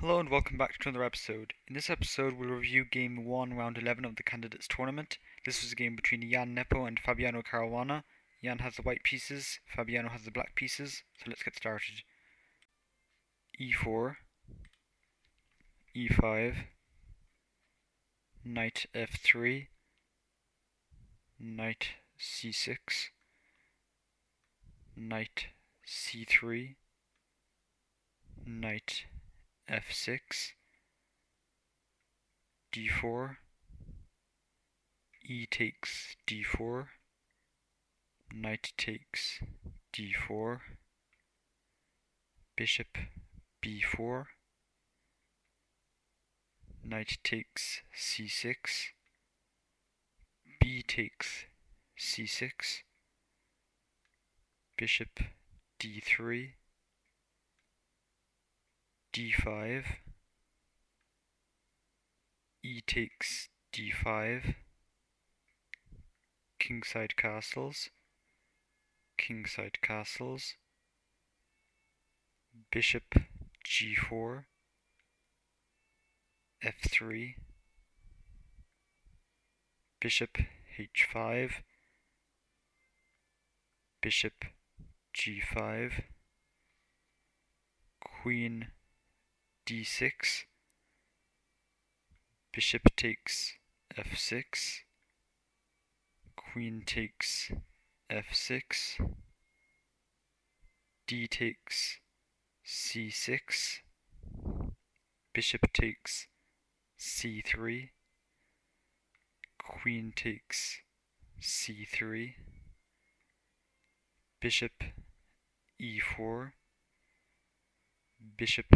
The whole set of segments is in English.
Hello and welcome back to another episode. In this episode, we'll review Game 1, Round 11 of the Candidates Tournament. This was a game between Jan Nepo and Fabiano Caruana. Jan has the white pieces, Fabiano has the black pieces, so let's get started. e4, e5, knight f3, knight c6, knight c3, knight f6, d4, e takes d4, knight takes d4, bishop b4, knight takes c6, b takes c6, bishop d3, d5, e takes d5, kingside castles, kingside castles, bishop g4, f3, bishop h5, bishop g5, queen d6, bishop takes f6, queen takes f6, d takes c6, bishop takes c3, queen takes c3, bishop e4, bishop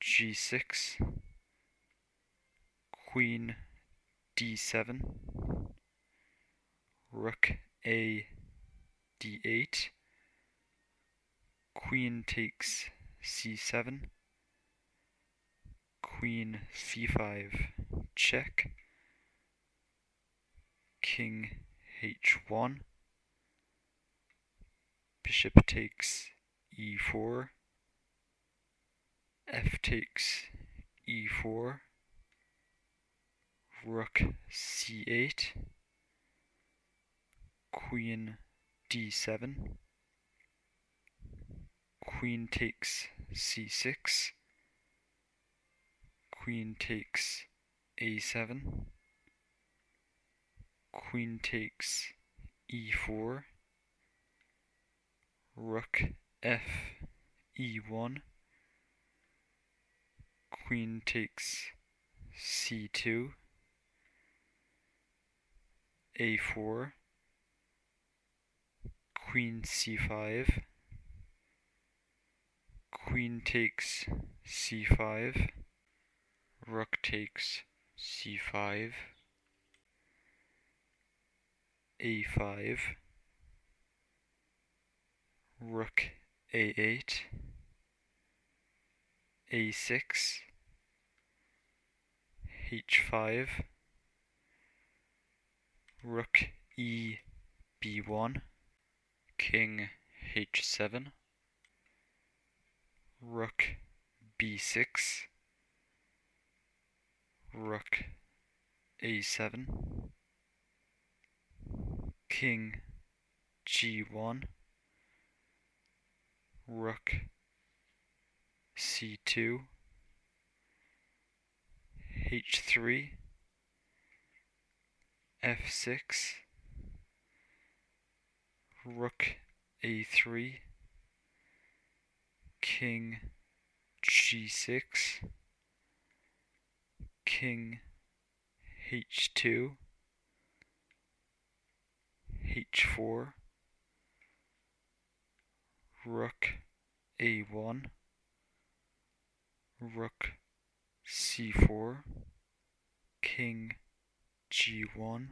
g6, queen d7, rook a d8, queen takes c7, queen c5 check, king h1, bishop takes e4, f takes e4, rook c8, queen d7, queen takes c6, queen takes a7, queen takes e4, rook f e1, queen takes c2, a4, queen c5, queen takes c5, rook takes c5, a5, rook a8, a6, h5, rook e b1, king h7, rook b6, rook a7, king g1, rook c2, h3, f6, rook a3, king g6, king h2, h4, rook a1, rook c4, king g1,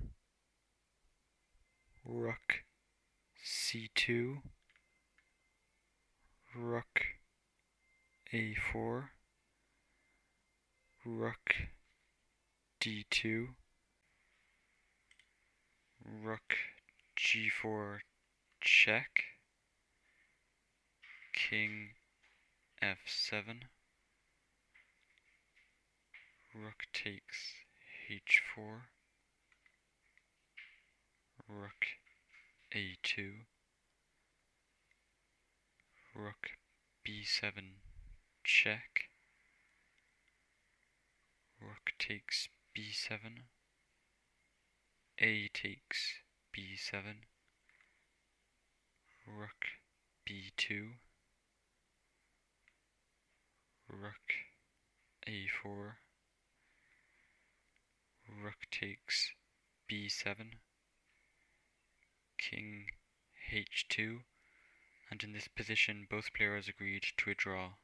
rook c2, rook a4, rook d2, rook g4 check, king f7, Rook takes h4. Rook a2. Rook b7 check. Rook takes b7. A takes b7. Rook b2. Rook a4. Takes b7. King h2. And in this position both players agreed to a draw.